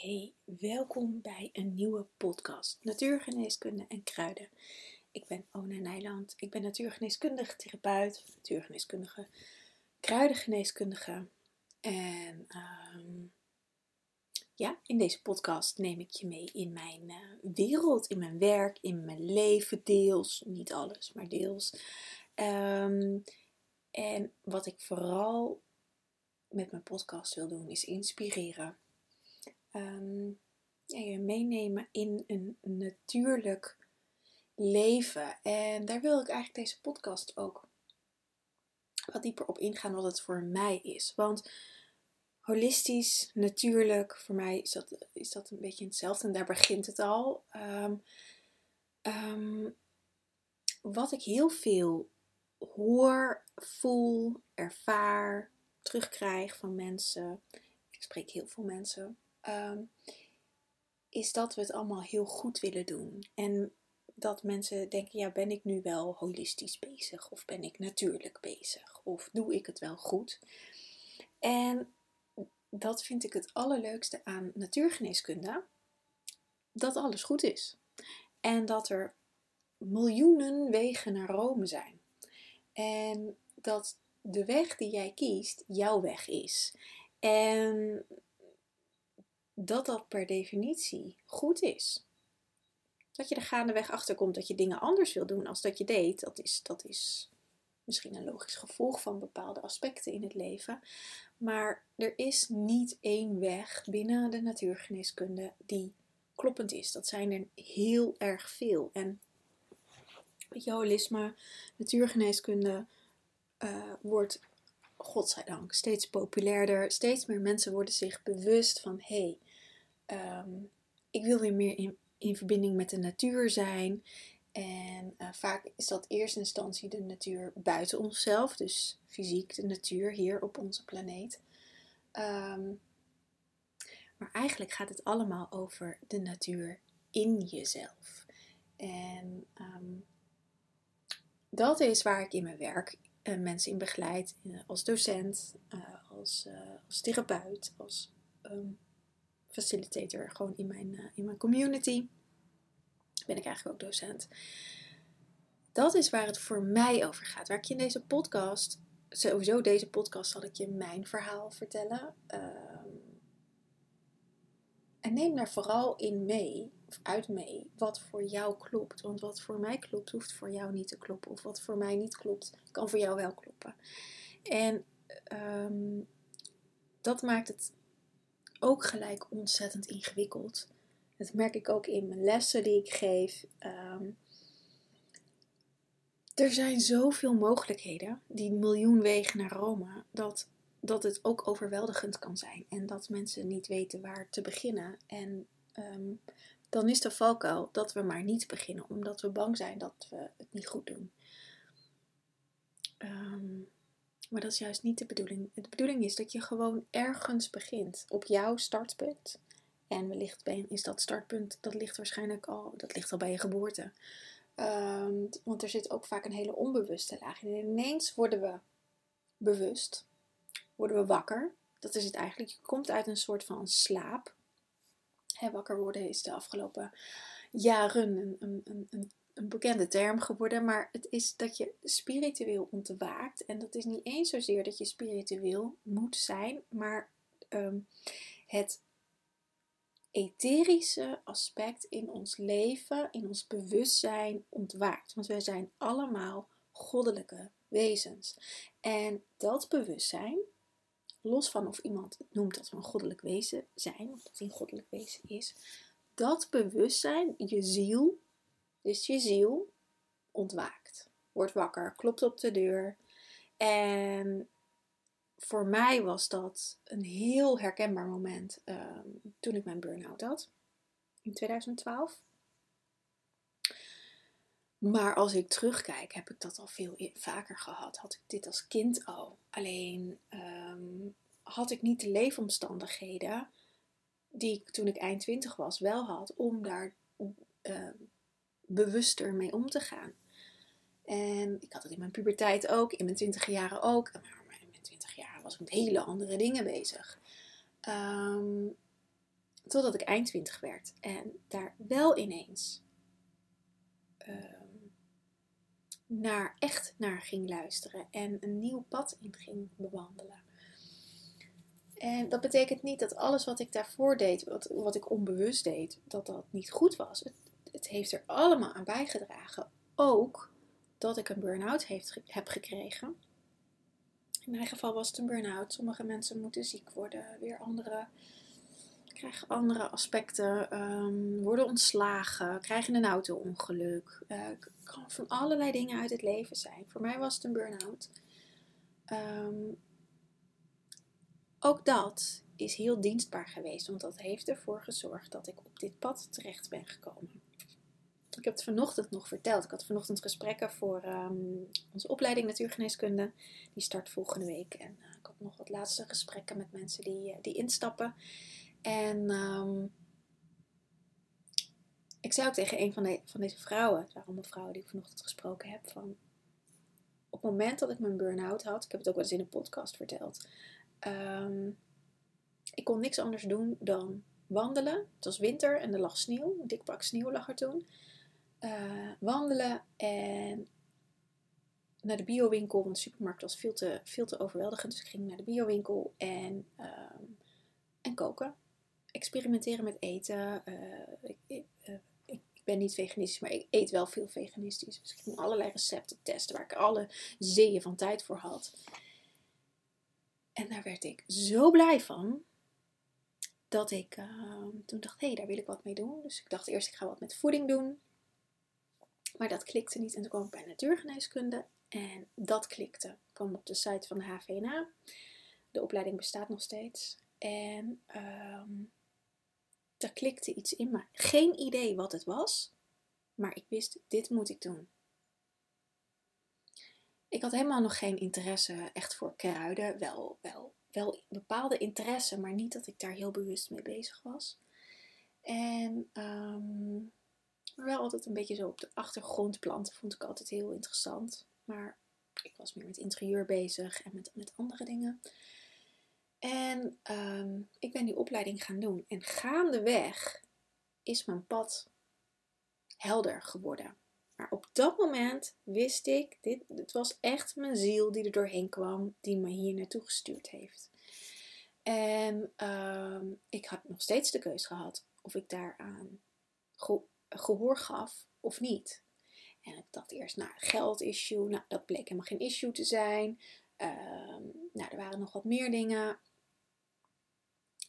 Hey, welkom bij een nieuwe podcast Natuurgeneeskunde en Kruiden. Ik ben Ona Nijland. Ik ben natuurgeneeskundige therapeut, natuurgeneeskundige kruidengeneeskundige. En ehm, ja, in deze podcast neem ik je mee in mijn eh, wereld, in mijn werk, in mijn leven, deels. Niet alles, maar deels. Ehm, en wat ik vooral met mijn podcast wil doen, is inspireren um, je meenemen in een natuurlijk leven. En daar wil ik eigenlijk deze podcast ook wat dieper op ingaan wat het voor mij is. Want holistisch, natuurlijk, voor mij is dat, is dat een beetje hetzelfde en daar begint het al. Ehm, ehm, wat ik heel veel hoor, voel, ervaar, terugkrijg van mensen. Ik spreek heel veel mensen. Ehm, is dat we het allemaal heel goed willen doen. En dat mensen denken, ja, ben ik nu wel holistisch bezig? Of ben ik natuurlijk bezig? Of doe ik het wel goed? En dat vind ik het allerleukste aan natuurgeneeskunde. Dat alles goed is. En dat er miljoenen wegen naar Rome zijn. En dat de weg die jij kiest jouw weg is. En dat dat per definitie goed is. Dat je er gaandeweg achter komt dat je dingen anders wil doen als dat je deed, dat is, dat is misschien een logisch gevolg van bepaalde aspecten in het leven. Maar er is niet één weg binnen de natuurgeneeskunde die kloppend is. Dat zijn er heel erg veel. En holisme, natuurgeneeskunde uh, wordt godzijdank steeds populairder. Steeds meer mensen worden zich bewust van hé, hey, Ehm, ik wil weer meer in, in verbinding met de natuur zijn. En uh, vaak is dat in eerste instantie de natuur buiten onszelf, dus fysiek de natuur hier op onze planeet. Um, maar eigenlijk gaat het allemaal over de natuur in jezelf. En um, dat is waar ik in mijn werk uh, mensen in begeleid, uh, als docent, als, als therapeut, als facilitator gewoon in mijn, uh, in mijn community. Ben ik eigenlijk ook docent. Dat is waar het voor mij over gaat. Waar ik je in deze podcast, sowieso deze podcast zal ik je mijn verhaal vertellen. Ehm, en neem daar vooral in mee, of uit mee, wat voor jou klopt. Want wat voor mij klopt, hoeft voor jou niet te kloppen. Of wat voor mij niet klopt, kan voor jou wel kloppen. En um, dat maakt het ook gelijk ontzettend ingewikkeld. Dat merk ik ook in mijn lessen die ik geef. Um, er zijn zoveel mogelijkheden, die miljoen wegen naar Rome, dat, dat het ook overweldigend kan zijn. En dat mensen niet weten waar te beginnen. En um, dan is de valkuil dat we maar niet beginnen, omdat we bang zijn dat we het niet goed doen. Um, maar dat is juist niet de bedoeling. De bedoeling is dat je gewoon ergens begint op jouw startpunt. En wellicht is dat startpunt, dat ligt waarschijnlijk al, dat ligt al bij je geboorte. Um, want er zit ook vaak een hele onbewuste laag in. En ineens worden we bewust, worden we wakker. Dat is het eigenlijk. Je komt uit een soort van slaap. Wakker worden is de afgelopen jaren een, een, een, een bekende term geworden, maar het is dat je spiritueel ontwaakt. En dat is niet eens zozeer dat je spiritueel moet zijn, maar um, het etherische aspect in ons leven, in ons bewustzijn ontwaakt. Want wij zijn allemaal goddelijke wezens. En dat bewustzijn, los van of iemand het noemt dat we een goddelijk wezen zijn, of dat hij een goddelijk wezen is, dat bewustzijn, je ziel, dus je ziel ontwaakt, wordt wakker, klopt op de deur. En voor mij was dat een heel herkenbaar moment ehm, toen ik mijn burn-out had in 2012. Maar als ik terugkijk, heb ik dat al veel e-, vaker gehad. Had ik dit als kind al. Alleen ehm, had ik niet de leefomstandigheden die ik toen ik eind 20 was wel had om daar uh, bewuster mee om te gaan. En ik had het in mijn puberteit ook, in mijn twintig jaren ook. Maar in mijn twintig jaar was ik met hele andere dingen bezig. Ehm, totdat ik eind 20 werd en daar wel ineens ehm, naar, echt naar ging luisteren en een nieuw pad in ging bewandelen. En dat betekent niet dat alles wat ik daarvoor deed, wat, wat ik onbewust deed, dat dat niet goed was. Het, het heeft er allemaal aan bijgedragen. Ook dat ik een burn-out heb gekregen. In mijn geval was het een burn-out. Sommige mensen moeten ziek worden, weer andere krijgen andere aspecten, um, worden ontslagen, krijgen een auto-ongeluk. Uh, kan van allerlei dingen uit het leven zijn. Voor mij was het een burn-out. Ehm, ook dat is heel dienstbaar geweest, want dat heeft ervoor gezorgd dat ik op dit pad terecht ben gekomen. Ik heb het vanochtend nog verteld. Ik had vanochtend gesprekken voor um, onze opleiding natuurgeneeskunde. Die start volgende week. En uh, ik had nog wat laatste gesprekken met mensen die, uh, die instappen. En um, ik zei ook tegen een van, de, van deze vrouwen, het waren vrouwen die ik vanochtend gesproken heb, van op het moment dat ik mijn burn-out had, ik heb het ook wel eens in een podcast verteld, um, ik kon niks anders doen dan wandelen. Het was winter en er lag sneeuw, een dik pak sneeuw lag er toen. Uh, wandelen en naar de biowinkel, want de supermarkt was veel te, veel te overweldigend. Dus ik ging naar de biowinkel en, um, en koken experimenteren met eten. Uh, ik, uh, ik, ben niet veganistisch, maar ik eet wel veel veganistisch. Dus ik ging allerlei recepten testen waar ik alle zeeën van tijd voor had. En daar werd ik zo blij van. Dat ik uh, toen dacht, hé, hey, daar wil ik wat mee doen. Dus ik dacht eerst, ik ga wat met voeding doen. Maar dat klikte niet. En toen kwam ik bij natuurgeneeskunde. En dat klikte. Ik kwam op de site van de HVNA. De opleiding bestaat nog steeds. En um, er klikte iets in me. Geen idee wat het was, maar ik wist, dit moet ik doen. Ik had helemaal nog geen interesse echt voor kruiden. Wel, wel, wel bepaalde interesse, maar niet dat ik daar heel bewust mee bezig was. En um, wel altijd een beetje zo op de achtergrond planten vond ik altijd heel interessant. Maar ik was meer met interieur bezig en met, met andere dingen. En um, ik ben die opleiding gaan doen. En gaandeweg is mijn pad helder geworden. Maar op dat moment wist ik, dit, dit was echt mijn ziel die er doorheen kwam, die me hier naartoe gestuurd heeft. En um, ik had nog steeds de keus gehad of ik daaraan gehoor gaf of niet. En ik dacht eerst, nou, geld issue, nou, dat bleek helemaal geen issue te zijn. Um, nou, er waren nog wat meer dingen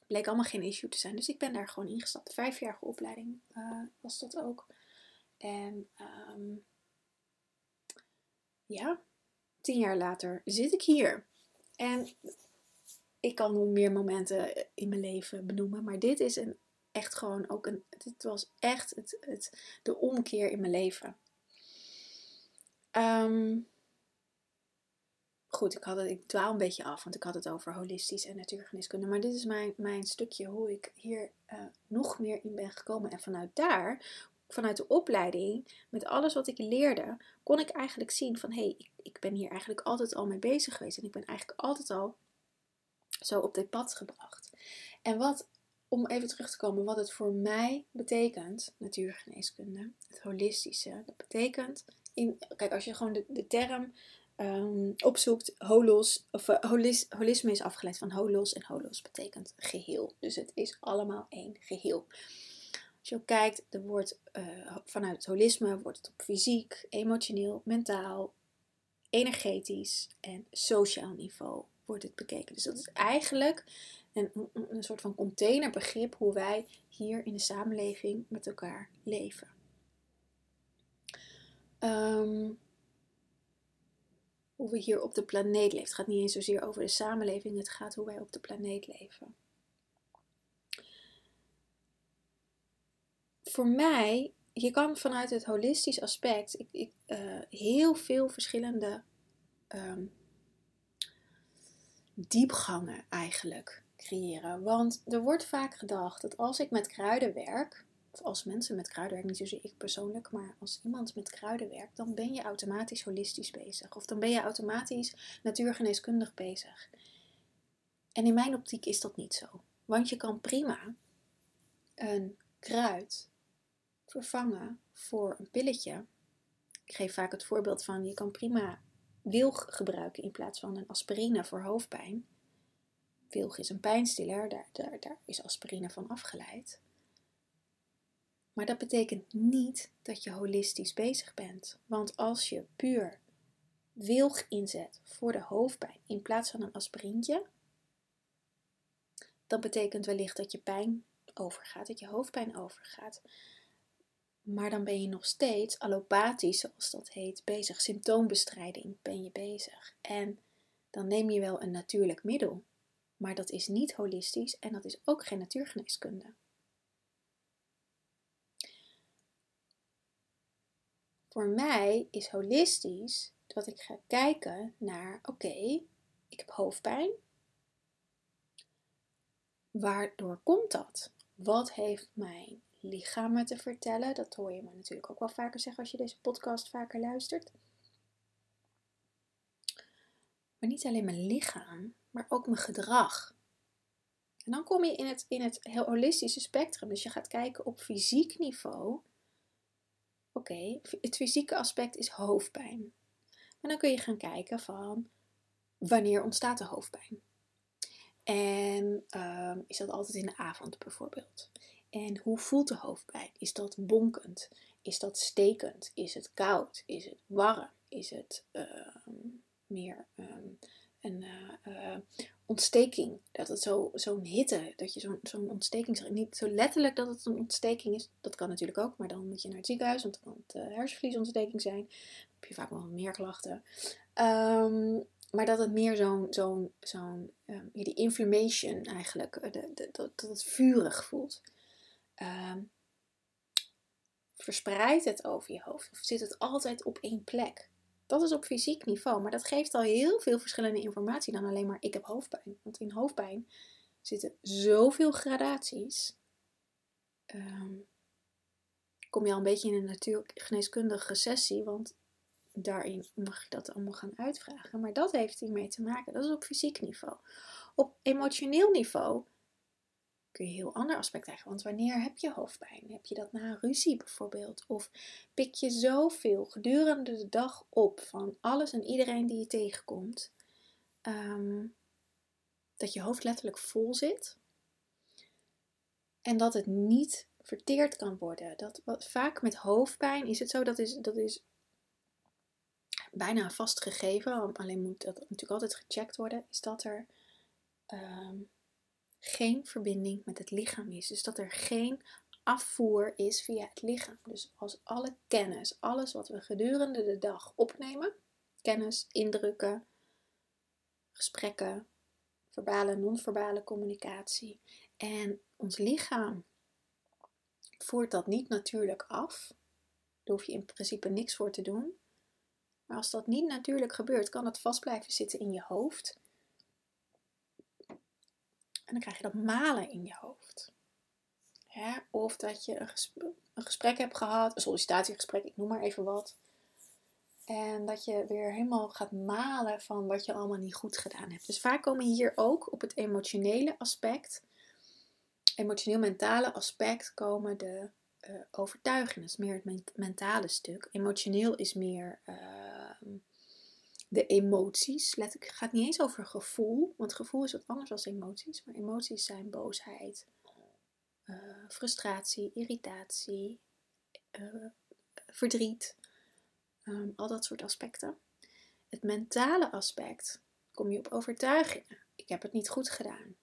bleek allemaal geen issue te zijn. Dus ik ben daar gewoon ingestapt. Vijfjarige opleiding uh, was dat ook. En um, ja, tien jaar later zit ik hier. En ik kan nog meer momenten in mijn leven benoemen. Maar dit is een, echt gewoon ook een. Dit was echt het, het, de omkeer in mijn leven. Um, goed, ik, had het, ik dwaal een beetje af, want ik had het over holistisch en natuurgeneeskunde. Maar dit is mijn, mijn stukje hoe ik hier uh, nog meer in ben gekomen. En vanuit daar, vanuit de opleiding, met alles wat ik leerde, kon ik eigenlijk zien van hé, hey, ik, ik ben hier eigenlijk altijd al mee bezig geweest. En ik ben eigenlijk altijd al zo op dit pad gebracht. En wat, om even terug te komen, wat het voor mij betekent, natuurgeneeskunde, het holistische, dat betekent, in, kijk, als je gewoon de, de term um, opzoekt, holos, of uh, holis, holisme is afgeleid van holos en holos betekent geheel. Dus het is allemaal één geheel. Als je ook kijkt, wordt, uh, vanuit het holisme wordt het op fysiek, emotioneel, mentaal, energetisch en sociaal niveau wordt het bekeken. Dus dat is eigenlijk een, een soort van containerbegrip hoe wij hier in de samenleving met elkaar leven. Um, hoe we hier op de planeet leven. Het gaat niet eens zozeer over de samenleving, het gaat hoe wij op de planeet leven. Voor mij, je kan vanuit het holistisch aspect ik, ik, uh, heel veel verschillende um, diepgangen eigenlijk creëren. Want er wordt vaak gedacht dat als ik met kruiden werk, of als mensen met kruiden werken, niet zozeer ik persoonlijk, maar als iemand met kruiden werkt, dan ben je automatisch holistisch bezig. Of dan ben je automatisch natuurgeneeskundig bezig. En in mijn optiek is dat niet zo. Want je kan prima een kruid vervangen voor een pilletje. Ik geef vaak het voorbeeld van je kan prima wilg gebruiken in plaats van een aspirine voor hoofdpijn. Wilg is een pijnstiller, daar, daar, daar is aspirine van afgeleid. Maar dat betekent niet dat je holistisch bezig bent. Want als je puur wilg inzet voor de hoofdpijn in plaats van een aspirintje, dan betekent wellicht dat je pijn overgaat, dat je hoofdpijn overgaat. Maar dan ben je nog steeds allopathisch, zoals dat heet, bezig. Symptoombestrijding ben je bezig. En dan neem je wel een natuurlijk middel. Maar dat is niet holistisch en dat is ook geen natuurgeneeskunde. Voor mij is holistisch dat ik ga kijken naar: oké, ik heb hoofdpijn. Waardoor komt dat? Wat heeft mijn lichaam me te vertellen? Dat hoor je me natuurlijk ook wel vaker zeggen als je deze podcast vaker luistert. Maar niet alleen mijn lichaam, maar ook mijn gedrag. En dan kom je in het, in het holistische spectrum. Dus je gaat kijken op fysiek niveau. Oké, het fysieke aspect is hoofdpijn. En dan kun je gaan kijken van wanneer ontstaat de hoofdpijn. En um, is dat altijd in de avond bijvoorbeeld? En hoe voelt de hoofdpijn? Is dat bonkend? Is dat stekend? Is het koud? Is het warm? Is het uh, meer een uh, ontsteking? Dat het zo, zo'n hitte, dat je zo'n zo'n ontsteking zegt. Niet zo letterlijk dat het een ontsteking is. Dat kan natuurlijk ook, maar dan moet je naar het ziekenhuis, want dan kan het uh, hersenvliesontsteking zijn. Dan heb je vaak wel meer klachten. Um, maar dat het meer zo'n, zo'n, zo'n um, die inflammation eigenlijk, de, de, dat, dat het vurig voelt. Um, verspreidt het over je hoofd? Of zit het altijd op één plek? Dat is op fysiek niveau, maar dat geeft al heel veel verschillende informatie dan alleen maar ik heb hoofdpijn. Want in hoofdpijn zitten zoveel gradaties. Um, kom je al een beetje in een natuurgeneeskundige sessie, want daarin mag je dat allemaal gaan uitvragen. Maar dat heeft hiermee te maken. Dat is op fysiek niveau. Op emotioneel niveau je een heel ander aspect krijgen. Want wanneer heb je hoofdpijn? Heb je dat na een ruzie bijvoorbeeld? Of pik je zoveel gedurende de dag op van alles en iedereen die je tegenkomt, ehm, dat je hoofd letterlijk vol zit en dat het niet verteerd kan worden. Dat, wat, vaak met hoofdpijn is het zo, dat is, dat is bijna een vast gegeven, alleen moet dat natuurlijk altijd gecheckt worden, is dat er ehm, geen verbinding met het lichaam is. Dus dat er geen afvoer is via het lichaam. Dus als alle kennis, alles wat we gedurende de dag opnemen, kennis, indrukken, gesprekken, verbale en non-verbale communicatie, en ons lichaam voert dat niet natuurlijk af, daar hoef je in principe niks voor te doen. Maar als dat niet natuurlijk gebeurt, kan het vast blijven zitten in je hoofd. En dan krijg je dat malen in je hoofd. Of dat je een gesprek, hebt gehad, een sollicitatiegesprek, ik noem maar even wat. En dat je weer helemaal gaat malen van wat je allemaal niet goed gedaan hebt. Dus vaak komen hier ook op het emotionele aspect, emotioneel-mentale aspect, komen de uh, overtuigingen. Dat is meer het mentale stuk. Emotioneel is meer uh, de emoties. Let, het gaat niet eens over gevoel, want gevoel is wat anders dan emoties. Maar emoties zijn boosheid, uh, frustratie, irritatie, uh, verdriet, um, al dat soort aspecten. Het mentale aspect kom je op overtuigingen. Ik heb het niet goed gedaan.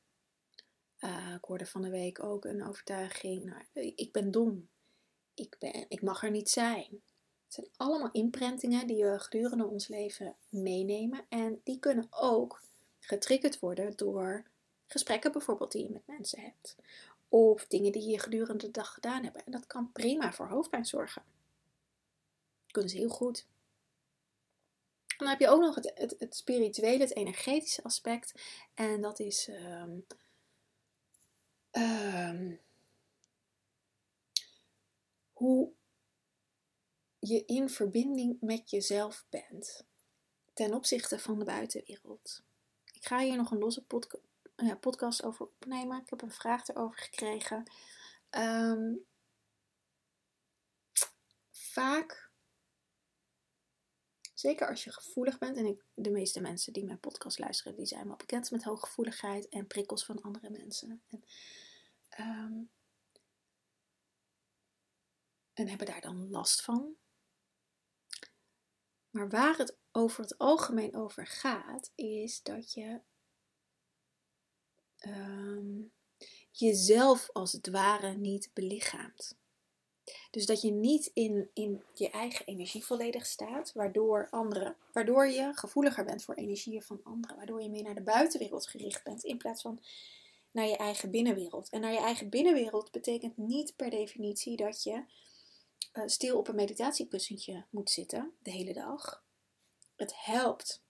Uh, ik hoorde van de week ook een overtuiging. Nou, ik ben dom. Ik, ben, ik mag er niet zijn. Zijn allemaal imprintingen die we gedurende ons leven meenemen. En die kunnen ook getriggerd worden door gesprekken bijvoorbeeld die je met mensen hebt. Of dingen die je gedurende de dag gedaan hebt. En dat kan prima voor hoofdpijn zorgen. Dat kunnen ze heel goed. En dan heb je ook nog het, het, spirituele, het energetische aspect. En dat is um, um, hoe je in verbinding met jezelf bent ten opzichte van de buitenwereld. Ik ga hier nog een losse podcast over opnemen. Ik heb een vraag erover gekregen. Ehm, vaak, zeker als je gevoelig bent, en ik, de meeste mensen die mijn podcast luisteren, die zijn wel bekend met hooggevoeligheid en prikkels van andere mensen. En, ehm, en hebben daar dan last van. Maar waar het over het algemeen over gaat, is dat je ehm, jezelf als het ware niet belichaamt. Dus dat je niet in, in je eigen energie volledig staat, waardoor, anderen, waardoor je gevoeliger bent voor energieën van anderen, waardoor je meer naar de buitenwereld gericht bent in plaats van naar je eigen binnenwereld. En naar je eigen binnenwereld betekent niet per definitie dat je stil op een meditatiekussentje moet zitten de hele dag. Het helpt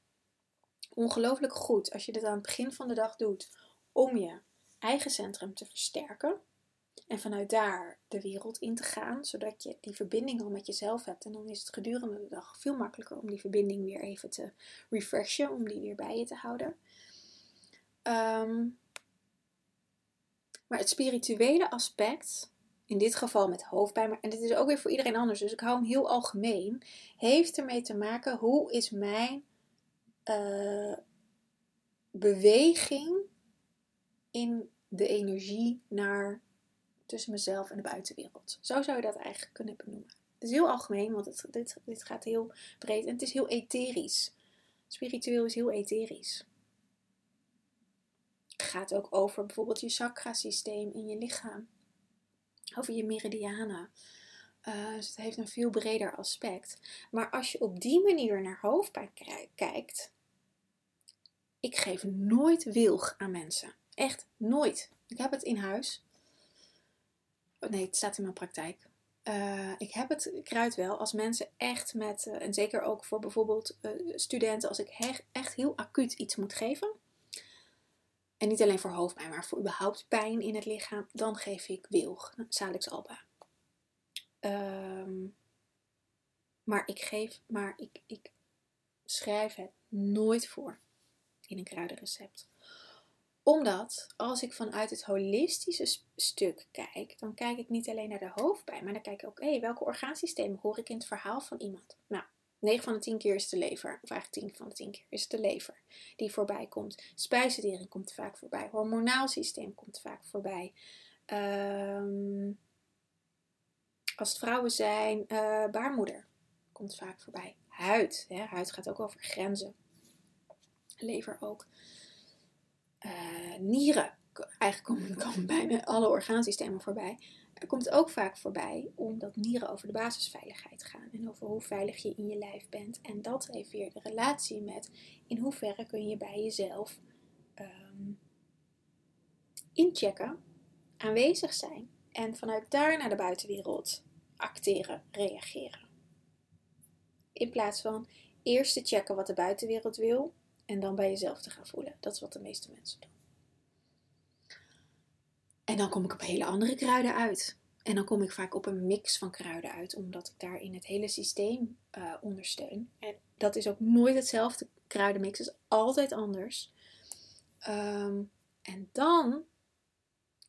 ongelooflijk goed als je dit aan het begin van de dag doet om je eigen centrum te versterken. En vanuit daar de wereld in te gaan, zodat je die verbinding al met jezelf hebt. En dan is het gedurende de dag veel makkelijker om die verbinding weer even te refreshen, om die weer bij je te houden. Ehm, maar het spirituele aspect in dit geval met hoofdpijn, maar, en dit is ook weer voor iedereen anders, dus ik hou hem heel algemeen, heeft ermee te maken hoe is mijn uh, beweging in de energie naar tussen mezelf en de buitenwereld. Zo zou je dat eigenlijk kunnen benoemen. Het is heel algemeen, want het, dit, dit gaat heel breed en het is heel etherisch. Spiritueel is heel etherisch. Het gaat ook over bijvoorbeeld je chakrasysteem in je lichaam over je meridianen. Uh, dus het heeft een veel breder aspect. Maar als je op die manier naar hoofdpijn kijkt, ik geef nooit wilg aan mensen. Echt nooit. Ik heb het in huis. Oh, nee, het staat in mijn praktijk. Uh, ik heb het kruid wel als mensen echt met, uh, en zeker ook voor bijvoorbeeld studenten, als ik echt heel acuut iets moet geven, en niet alleen voor hoofdpijn, maar voor überhaupt pijn in het lichaam, dan geef ik wilg, Salix alba. Um, maar ik geef, maar ik, ik schrijf het nooit voor in een kruidenrecept. Omdat als ik vanuit het holistische stuk kijk, dan kijk ik niet alleen naar de hoofdpijn, maar dan kijk ik ook, hé, welke orgaansystemen hoor ik in het verhaal van iemand? Nou, 9 van de 10 keer is de lever, of eigenlijk 10 van de 10 keer is het de lever die voorbij komt. Spijsvertering komt vaak voorbij. Hormonaal systeem komt vaak voorbij. Um, als het vrouwen zijn, uh, baarmoeder komt vaak voorbij. Huid, hè? huid gaat ook over grenzen. Lever ook. Uh, nieren, eigenlijk komen, komen bijna alle orgaansystemen voorbij. Er komt ook vaak voorbij omdat nieren over de basisveiligheid gaan en over hoe veilig je in je lijf bent. En dat heeft weer de relatie met in hoeverre kun je bij jezelf um, inchecken, aanwezig zijn en vanuit daar naar de buitenwereld acteren, reageren. In plaats van eerst te checken wat de buitenwereld wil en dan bij jezelf te gaan voelen. Dat is wat de meeste mensen doen. En dan kom ik op hele andere kruiden uit. En dan kom ik vaak op een mix van kruiden uit, omdat ik daarin het hele systeem uh, ondersteun. En dat is ook nooit hetzelfde kruidenmix, is altijd anders. Um, en dan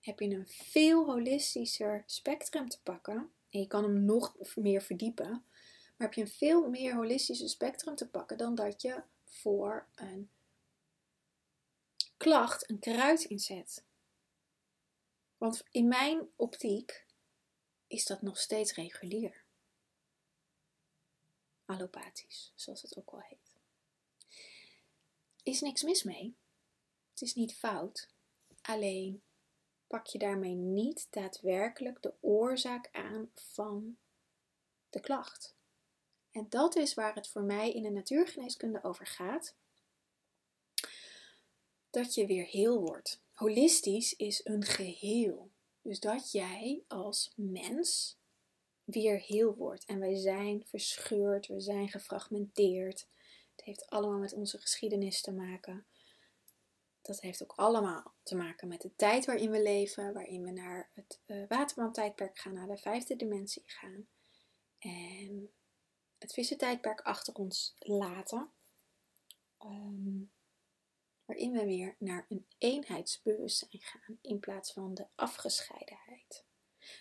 heb je een veel holistischer spectrum te pakken. En je kan hem nog meer verdiepen. Maar heb je een veel meer holistische spectrum te pakken dan dat je voor een klacht een kruid inzet. Want in mijn optiek is dat nog steeds regulier. Allopathisch, zoals het ook wel heet. Is niks mis mee. Het is niet fout. Alleen pak je daarmee niet daadwerkelijk de oorzaak aan van de klacht. En dat is waar het voor mij in de natuurgeneeskunde over gaat. Dat je weer heel wordt. Holistisch is een geheel. Dus dat jij als mens weer heel wordt. En wij zijn verscheurd, we zijn gefragmenteerd. Het heeft allemaal met onze geschiedenis te maken. Dat heeft ook allemaal te maken met de tijd waarin we leven, waarin we naar het uh, waterman-tijdperk gaan, naar de vijfde dimensie gaan. En het vissentijdperk achter ons laten. Um, waarin we weer naar een eenheidsbewustzijn gaan in plaats van de afgescheidenheid.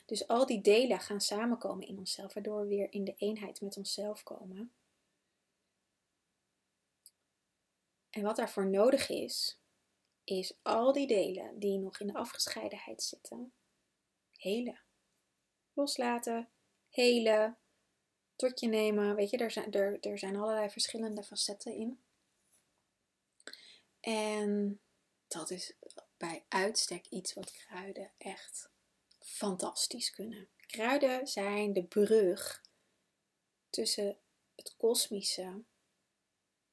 Dus al die delen gaan samenkomen in onszelf, waardoor we weer in de eenheid met onszelf komen. En wat daarvoor nodig is, is al die delen die nog in de afgescheidenheid zitten, helen. Loslaten, helen, tot je nemen. Weet je, er zijn, er, er zijn allerlei verschillende facetten in. En dat is bij uitstek iets wat kruiden echt fantastisch kunnen. Kruiden zijn de brug tussen het kosmische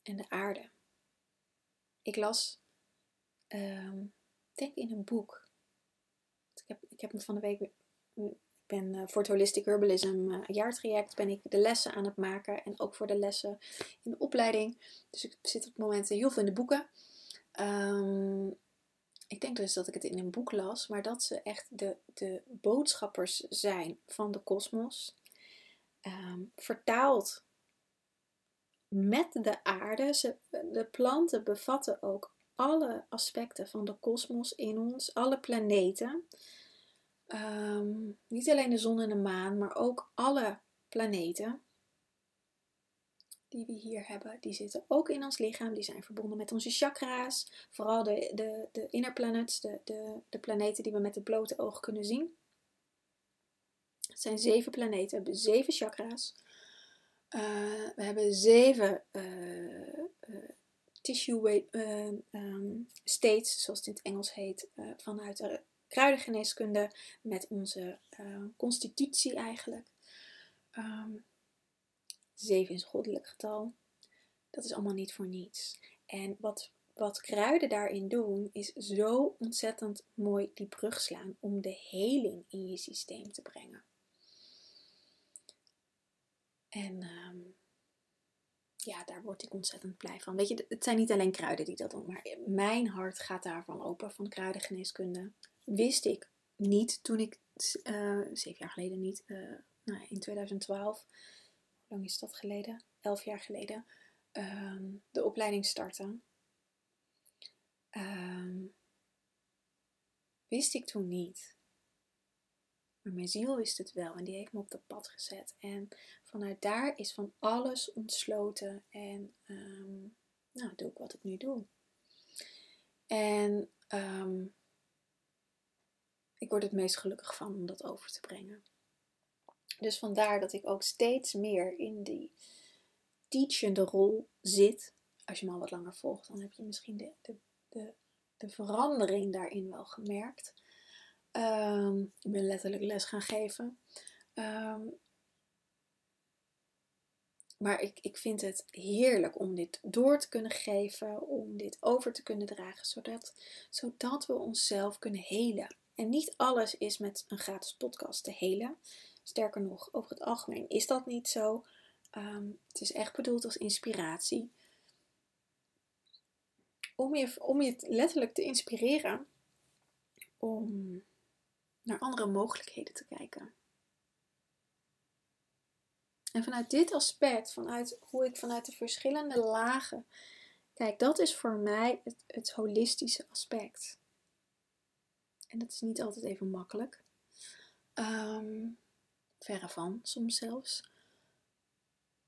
en de aarde. Ik las, um, denk in een boek. Ik heb, ik heb me van de week, ik ben uh, voor het Holistic Herbalism uh, jaartraject ben ik de lessen aan het maken en ook voor de lessen in de opleiding. Dus ik zit op het moment heel veel in de boeken. Um, ik denk dus dat ik het in een boek las, maar dat ze echt de, de boodschappers zijn van de kosmos. Um, vertaald met de aarde. Ze, de planten bevatten ook alle aspecten van de kosmos in ons, alle planeten. Um, niet alleen de zon en de maan, maar ook alle planeten die we hier hebben, die zitten ook in ons lichaam. Die zijn verbonden met onze chakra's. Vooral de, de, de inner planets, de, de, de planeten die we met het blote oog kunnen zien. Het zijn zeven planeten, hebben zeven chakra's. Uh, we hebben zeven uh, uh, tissue um, states, zoals het in het Engels heet, vanuit de kruidengeneeskunde, met onze constitutie eigenlijk. Um, Zeven is goddelijk getal. Dat is allemaal niet voor niets. En wat, wat kruiden daarin doen, is zo ontzettend mooi die brug slaan om de heling in je systeem te brengen. En ehm, ja, daar word ik ontzettend blij van. Weet je, het zijn niet alleen kruiden die dat doen, maar mijn hart gaat daarvan open, van kruidengeneeskunde. Wist ik niet toen ik, uh, zeven jaar geleden niet, uh, nou, in 2012 lang is dat geleden? Elf jaar geleden. Um, de opleiding starten. Um, wist ik toen niet. Maar mijn ziel wist het wel en die heeft me op dat pad gezet. En vanuit daar is van alles ontsloten. En um, nou, doe ik wat ik nu doe. En ik word het meest gelukkig van om dat over te brengen. Dus vandaar dat ik ook steeds meer in die teachende rol zit. Als je me al wat langer volgt, dan heb je misschien de, de, de, de verandering daarin wel gemerkt. Um, ik ben letterlijk les gaan geven. Um, maar ik, ik vind het heerlijk om dit door te kunnen geven, om dit over te kunnen dragen, zodat, zodat we onszelf kunnen helen. En niet alles is met een gratis podcast te helen. Sterker nog, over het algemeen is dat niet zo. Ehm, het is echt bedoeld als inspiratie. Om je, om je letterlijk te inspireren om naar andere mogelijkheden te kijken. En vanuit dit aspect, vanuit hoe ik vanuit de verschillende lagen kijk, dat is voor mij het, holistische aspect. En dat is niet altijd even makkelijk. Um, Verre van, soms zelfs.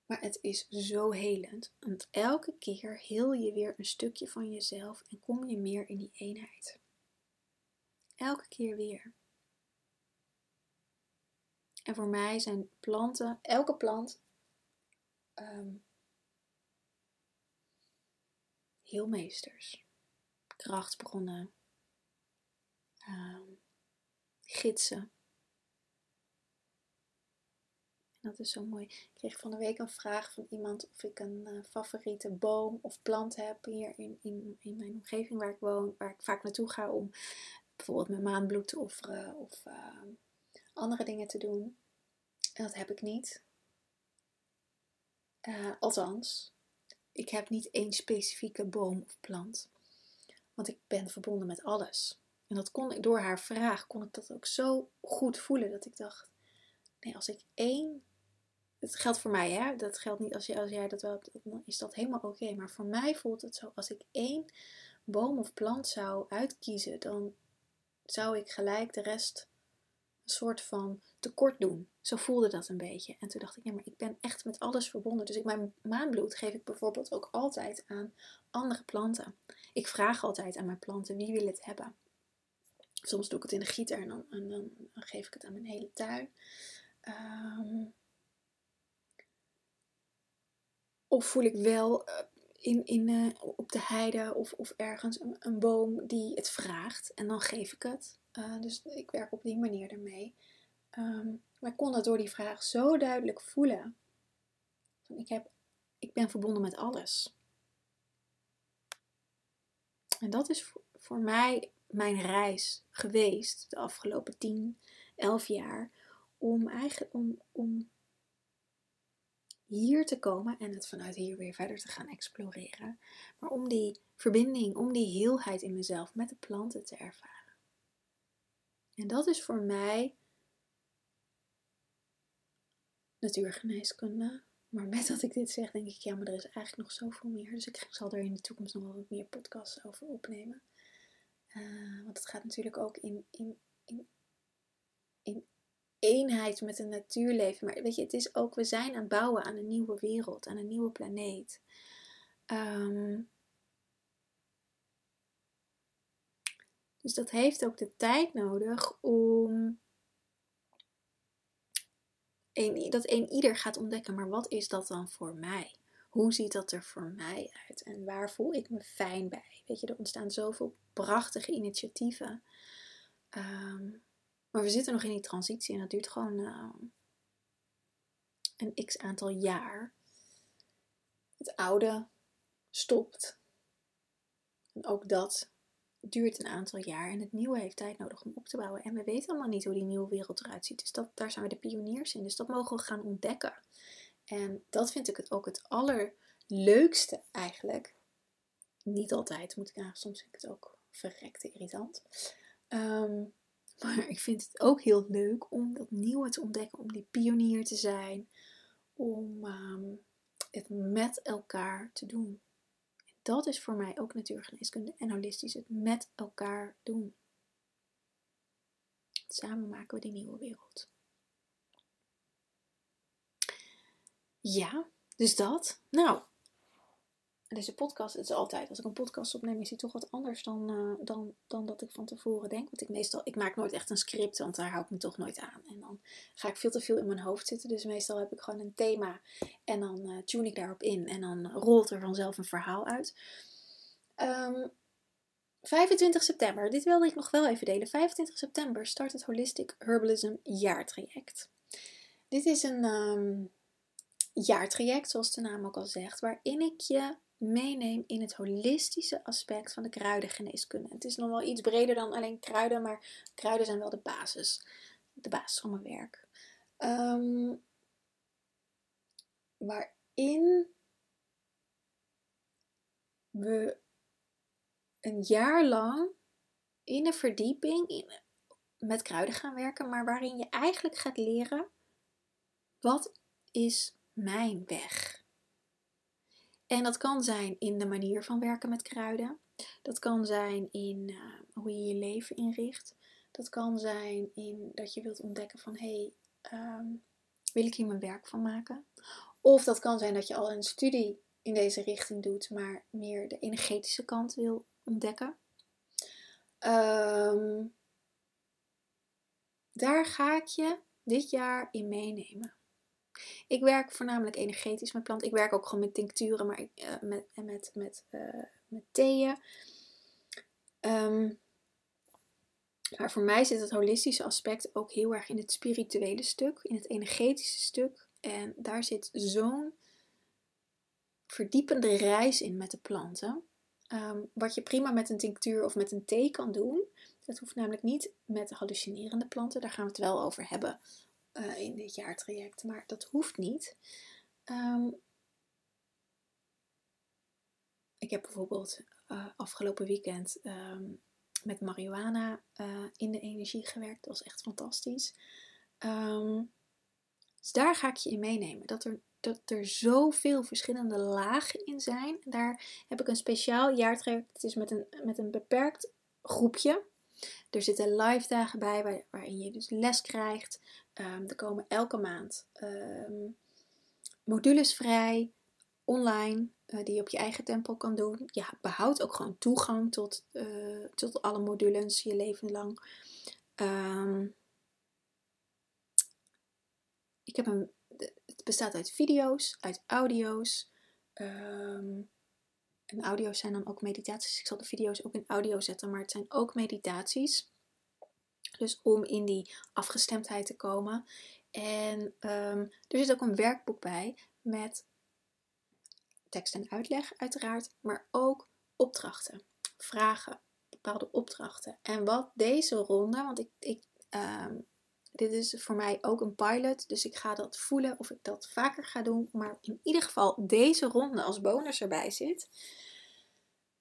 Maar het is zo helend. Want elke keer heel je weer een stukje van jezelf en kom je meer in die eenheid. Elke keer weer. En voor mij zijn planten, elke plant, um, heelmeesters, krachtbronnen, um, gidsen Dat is zo mooi. Ik kreeg van de week een vraag van iemand of ik een uh, favoriete boom of plant heb hier in, in, in mijn omgeving waar ik woon, waar ik vaak naartoe ga om bijvoorbeeld mijn maanbloed te offeren of uh, andere dingen te doen. En dat heb ik niet. Uh, althans, ik heb niet één specifieke boom of plant. Want ik ben verbonden met alles. En dat kon ik door haar vraag kon ik dat ook zo goed voelen dat ik dacht: nee, als ik één het geldt voor mij, hè? Dat geldt niet als, als jij dat wel hebt, dan is dat helemaal oké. Maar voor mij voelt het zo, als ik één boom of plant zou uitkiezen, dan zou ik gelijk de rest een soort van tekort doen. Zo voelde dat een beetje. En toen dacht ik, ja, maar ik ben echt met alles verbonden. Dus ik, mijn maanbloed geef ik bijvoorbeeld ook altijd aan andere planten. Ik vraag altijd aan mijn planten wie wil het hebben. Soms doe ik het in de gieter en dan, en dan, geef ik het aan mijn hele tuin. Ehm, of voel ik wel eh, in, in, uh, op de heide of, of ergens een, boom die het vraagt. En dan geef ik het. Uh, dus ik werk op die manier ermee. Um, maar ik kon dat door die vraag zo duidelijk voelen. Ik, heb, ik ben verbonden met alles. En dat is voor mij mijn reis geweest de afgelopen 10, 11 jaar. Om, eigenlijk, om, om hier te komen en het vanuit hier weer verder te gaan exploreren. Maar om die verbinding, om die heelheid in mezelf met de planten te ervaren. En dat is voor mij natuurgeneeskunde. Maar met dat ik dit zeg, denk ik, ja, maar er is eigenlijk nog zoveel meer. Dus ik zal er in de toekomst nog wel wat meer podcasts over opnemen. Uh, want het gaat natuurlijk ook in, in, in, in eenheid met een natuurleven. Maar weet je, het is ook, we zijn aan het bouwen aan een nieuwe wereld, aan een nieuwe planeet. Um, dus dat heeft ook de tijd nodig om dat een ieder gaat ontdekken, maar wat is dat dan voor mij? Hoe ziet dat er voor mij uit? En waar voel ik me fijn bij? Weet je, er ontstaan zoveel prachtige initiatieven. Um, maar we zitten nog in die transitie en dat duurt gewoon uh, een x aantal jaar. Het oude stopt. En ook dat duurt een aantal jaar en het nieuwe heeft tijd nodig om op te bouwen. En we weten allemaal niet hoe die nieuwe wereld eruit ziet. Dus dat, daar zijn we de pioniers in. Dus dat mogen we gaan ontdekken. En dat vind ik het ook het allerleukste eigenlijk. Niet altijd, moet ik aan. Soms vind ik het ook verrekte irritant. Ehm, maar ik vind het ook heel leuk om dat nieuwe te ontdekken, om die pionier te zijn, om ehm, het met elkaar te doen dat is voor mij ook natuurgeneeskunde en holistisch het met elkaar doen. Samen maken we die nieuwe wereld. Ja, dus dat. Nou, deze podcast, het is altijd, als ik een podcast opneem, is die toch wat anders dan, uh, dan, dan dat ik van tevoren denk. Want ik meestal, ik maak nooit echt een script, want daar hou ik me toch nooit aan. En dan ga ik veel te veel in mijn hoofd zitten. Dus meestal heb ik gewoon een thema en dan uh, tune ik daarop in. En dan rolt er vanzelf een verhaal uit. Um, ehm, 25 september, dit wilde ik nog wel even delen. 25 september start het Holistic Herbalism jaartraject. Dit is een um, jaartraject, zoals de naam ook al zegt, waarin ik je meeneem in het holistische aspect van de kruidengeneeskunde. Het is nog wel iets breder dan alleen kruiden, maar kruiden zijn wel de basis. De basis van mijn werk. Um, waarin we een jaar lang in een verdieping in, met kruiden gaan werken, maar waarin je eigenlijk gaat leren wat is mijn weg. En dat kan zijn in de manier van werken met kruiden. Dat kan zijn in uh, hoe je je leven inricht. Dat kan zijn in dat je wilt ontdekken van hé, hey, um, wil ik hier mijn werk van maken? Of dat kan zijn dat je al een studie in deze richting doet, maar meer de energetische kant wil ontdekken. Um, daar ga ik je dit jaar in meenemen. Ik werk voornamelijk energetisch met planten. Ik werk ook gewoon met tincturen, maar uh, met, met, met, uh, met theeën. Um, maar voor mij zit het holistische aspect ook heel erg in het spirituele stuk, in het energetische stuk. En daar zit zo'n verdiepende reis in met de planten. Ehm, wat je prima met een tinctuur of met een thee kan doen. Dat hoeft namelijk niet met hallucinerende planten. Daar gaan we het wel over hebben uh, in dit jaartraject. Maar dat hoeft niet. Um, ik heb bijvoorbeeld uh, afgelopen weekend um, met marihuana uh, in de energie gewerkt. Dat was echt fantastisch. dus daar ga ik je in meenemen. Dat er dat er zoveel verschillende lagen in zijn. Daar heb ik een speciaal jaartraject. Het is met een, met een beperkt groepje. Er zitten live dagen bij waarin je dus les krijgt. Um, er komen elke maand um, modules vrij, online, uh, die je op je eigen tempo kan doen. Je behoudt ook gewoon toegang tot, uh, tot alle modules je leven lang. Um, ik heb een, het bestaat uit video's, uit audio's. Um, en audio's zijn dan ook meditaties. Ik zal de video's ook in audio zetten, maar het zijn ook meditaties. Dus om in die afgestemdheid te komen. En um, er zit ook een werkboek bij met tekst en uitleg, uiteraard, maar ook opdrachten, vragen, bepaalde opdrachten. En wat deze ronde, want ik, ik um, dit is voor mij ook een pilot, dus ik ga dat voelen of ik dat vaker ga doen. Maar in ieder geval deze ronde als bonus erbij zit,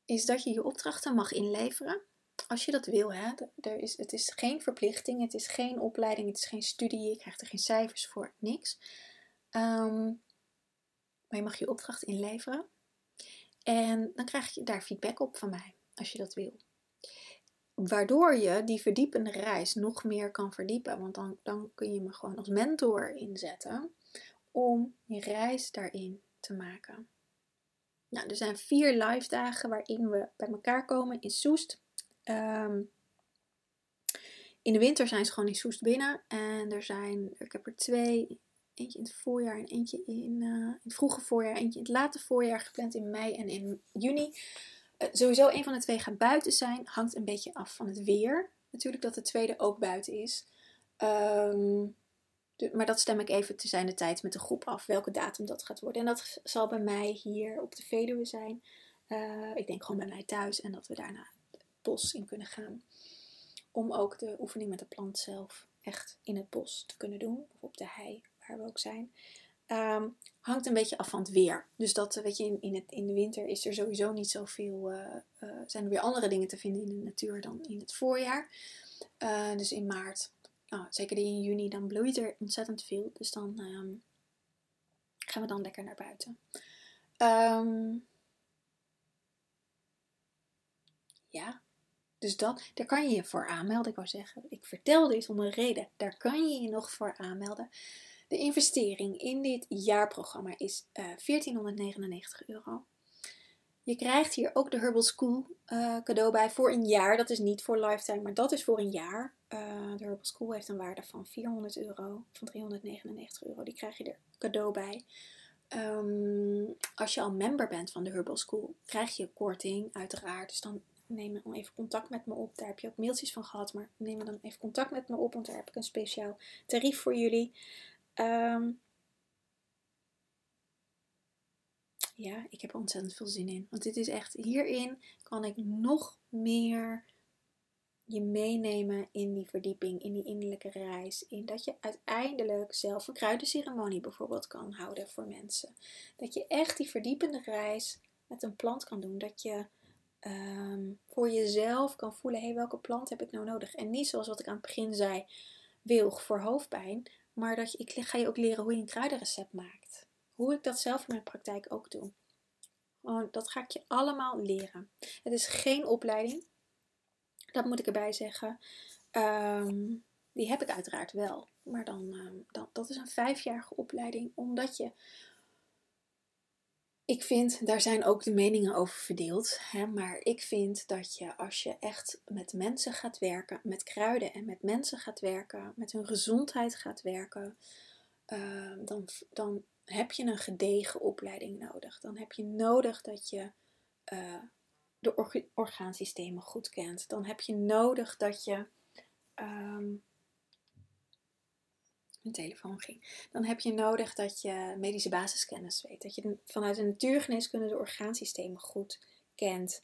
is dat je je opdrachten mag inleveren. Als je dat wil, hè. Er is, het is geen verplichting, het is geen opleiding, het is geen studie, je krijgt er geen cijfers voor, niks. Um, maar je mag je opdracht inleveren. En dan krijg je daar feedback op van mij, als je dat wil waardoor je die verdiepende reis nog meer kan verdiepen. Want dan, dan kun je me gewoon als mentor inzetten om je reis daarin te maken. Nou, er zijn vier live dagen waarin we bij elkaar komen in Soest. Ehm, in de winter zijn ze gewoon in Soest binnen. En er zijn, ik heb er twee, eentje in het voorjaar en eentje in, uh, in het vroege voorjaar, eentje in het late voorjaar gepland in mei en in juni. Eh, sowieso een van de twee gaat buiten zijn. Hangt een beetje af van het weer. Natuurlijk dat de tweede ook buiten is. Ehm, maar dat stem ik even te zijn de tijd met de groep af. Welke datum dat gaat worden. En dat zal bij mij hier op de Veluwe zijn. Uh, ik denk gewoon bij mij thuis. En dat we daarna bos in kunnen gaan. Om ook de oefening met de plant zelf echt in het bos te kunnen doen. Of op de hei, waar we ook zijn. Um, hangt een beetje af van het weer. Dus dat, weet je, in, in, het, in de winter is er sowieso niet zoveel, uh, zijn er weer andere dingen te vinden in de natuur dan in het voorjaar. Dus in maart, nou, zeker in juni, dan bloeit er ontzettend veel. Dus dan um, gaan we dan lekker naar buiten. Um, ja, dus dat, daar kan je je voor aanmelden. Ik wou zeggen, ik vertel dit om een reden. Daar kan je je nog voor aanmelden. De investering in dit jaarprogramma is uh, eh, 1499 euro. Je krijgt hier ook de Herbal School uh, cadeau bij voor een jaar. Dat is niet voor lifetime, maar dat is voor een jaar. Uh, de Herbal School heeft een waarde van 400 euro, van 399 euro. Die krijg je er cadeau bij. Um, als je al member bent van de Herbal School, krijg je korting, uiteraard. Dus dan neem dan even contact met me op. Daar heb je ook mailtjes van gehad, maar neem dan even contact met me op, want daar heb ik een speciaal tarief voor jullie. Um, ja, ik heb er ontzettend veel zin in. Want dit is echt, hierin kan ik nog meer je meenemen in die verdieping, in die innerlijke reis. In dat je uiteindelijk zelf een kruidenceremonie bijvoorbeeld kan houden voor mensen. Dat je echt die verdiepende reis met een plant kan doen. Dat je um, voor jezelf kan voelen, hé, hey, welke plant heb ik nou nodig? En niet zoals wat ik aan het begin zei, wilg voor hoofdpijn. Maar dat je, ik ga je ook leren hoe je een kruidenrecept maakt. Hoe ik dat zelf in mijn praktijk ook doe. Dat ga ik je allemaal leren. Het is geen opleiding. Dat moet ik erbij zeggen. Um, die heb ik uiteraard wel. Maar dan, um, dan, dat is een vijfjarige opleiding. Omdat je ik vind, daar zijn ook de meningen over verdeeld. Hè, maar ik vind dat je als je echt met mensen gaat werken, met kruiden en met mensen gaat werken, met hun gezondheid gaat werken, uh, dan, dan heb je een gedegen opleiding nodig. Dan heb je nodig dat je uh, de orgaansystemen goed kent. Dan heb je nodig dat je um, mijn telefoon ging. Dan heb je nodig dat je medische basiskennis weet. Dat je vanuit de natuurgeneeskunde de orgaansystemen goed kent.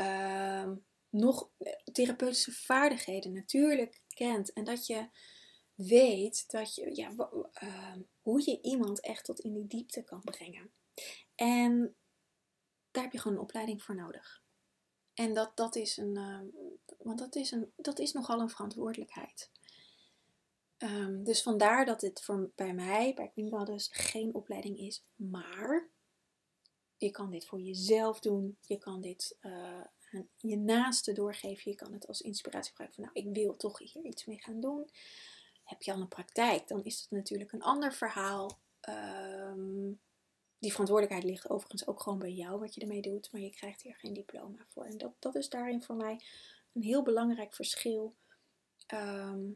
Uh, nog therapeutische vaardigheden natuurlijk kent. En dat je weet dat je, ja, uh, hoe je iemand echt tot in die diepte kan brengen. En daar heb je gewoon een opleiding voor nodig. En dat, dat is een, uh, want dat is, een, dat is nogal een verantwoordelijkheid. Um, dus vandaar dat het voor, bij mij, bij Queen dus geen opleiding is. Maar je kan dit voor jezelf doen. Je kan dit uh, aan je naaste doorgeven. Je kan het als inspiratie gebruiken van, nou, ik wil toch hier iets mee gaan doen. Heb je al een praktijk, dan is het natuurlijk een ander verhaal. Ehm, die verantwoordelijkheid ligt overigens ook gewoon bij jou wat je ermee doet, maar je krijgt hier geen diploma voor. En dat, dat is daarin voor mij een heel belangrijk verschil. Ehm,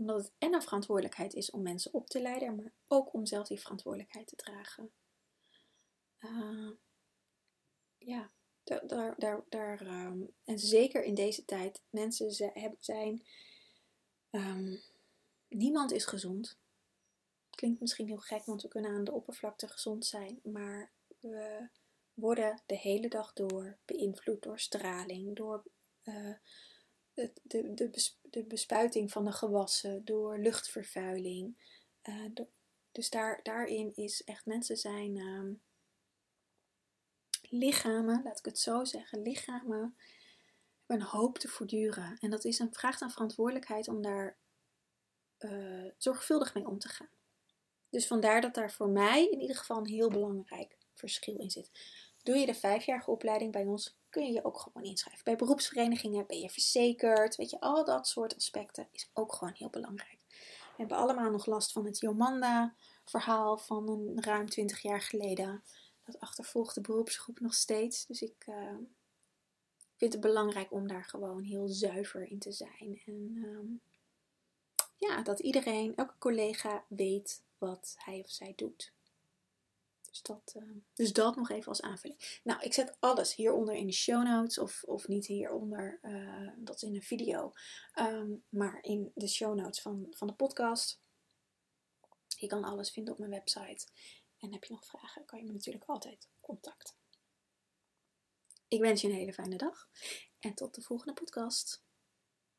omdat het en een verantwoordelijkheid is om mensen op te leiden, maar ook om zelf die verantwoordelijkheid te dragen. Uh, ja, daar, daar, daar, ehm, en zeker in deze tijd, mensen zijn, um, niemand is gezond. Klinkt misschien heel gek, want we kunnen aan de oppervlakte gezond zijn, maar we worden de hele dag door beïnvloed door straling, door uh, de, de, de, bespuiting van de gewassen, door luchtvervuiling. Uh, dus daar, daarin is echt mensen zijn um, lichamen, laat ik het zo zeggen, lichamen hebben een hoop te voortduren. En dat is een, vraagt aan verantwoordelijkheid om daar uh, zorgvuldig mee om te gaan. Dus vandaar dat daar voor mij in ieder geval een heel belangrijk verschil in zit. Doe je de vijfjarige opleiding bij ons, kun je je ook gewoon inschrijven. Bij beroepsverenigingen ben je verzekerd. Weet je, al dat soort aspecten is ook gewoon heel belangrijk. We hebben allemaal nog last van het Jomanda-verhaal van een ruim 20 jaar geleden. Dat achtervolgt de beroepsgroep nog steeds. Dus ik uh, vind het belangrijk om daar gewoon heel zuiver in te zijn. En um, ja, dat iedereen, elke collega weet wat hij of zij doet. Dus dat, uh, dus dat nog even als aanvulling. Nou, ik zet alles hieronder in de show notes. Of, of niet hieronder, uh, dat is in een video. Um, maar in de show notes van, van de podcast. Je kan alles vinden op mijn website. En heb je nog vragen, kan je me natuurlijk altijd contacten. Ik wens je een hele fijne dag en tot de volgende podcast.